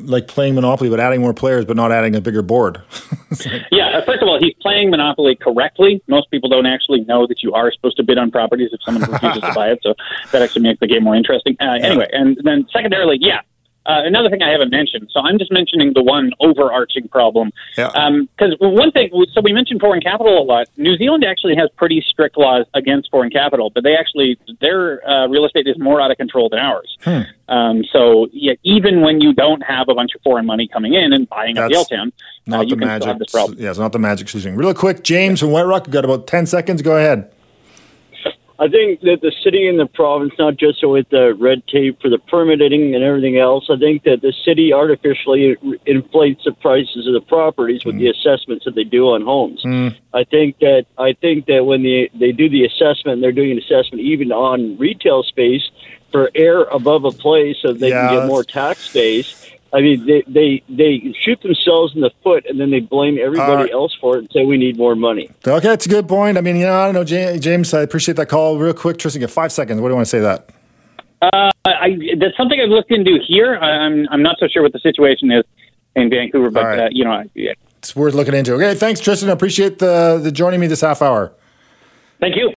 like playing Monopoly, but adding more players, but not adding a bigger board. [LAUGHS] yeah. First of all, he's playing Monopoly correctly. Most people don't actually know that you are supposed to bid on properties if someone refuses to buy it. So [LAUGHS] that actually makes the game more interesting. Uh, anyway, and then secondarily, yeah, uh, another thing I haven't mentioned, so I'm just mentioning the one overarching problem. Because yeah. um, one thing, so we mentioned foreign capital a lot. New Zealand actually has pretty strict laws against foreign capital, but they actually their uh, real estate is more out of control than ours. Hmm. Um, so yeah, even when you don't have a bunch of foreign money coming in and buying up Yaletown, uh, you can magic, have this problem. Yeah, it's not the magic solution. Real quick, James from White Rock, got about ten seconds. Go ahead. I think that the city and the province, not just with the red tape for the permitting and everything else, I think that the city artificially inflates the prices of the properties with mm. the assessments that they do on homes. Mm. I think that I think that when they they do the assessment, they're doing an assessment even on retail space for air above a place so they yeah, can get more tax space I mean, they, they they shoot themselves in the foot and then they blame everybody uh, else for it and say we need more money. Okay, that's a good point. I mean, you know, I don't know, James. I appreciate that call. Real quick, Tristin, get five seconds. What do you want to say that? Uh, I, that's something I've looked into here. I'm I'm not so sure what the situation is in Vancouver, but right. uh, you know, yeah. it's worth looking into. Okay, thanks, Tristin. I appreciate the the joining me this half hour. Thank you.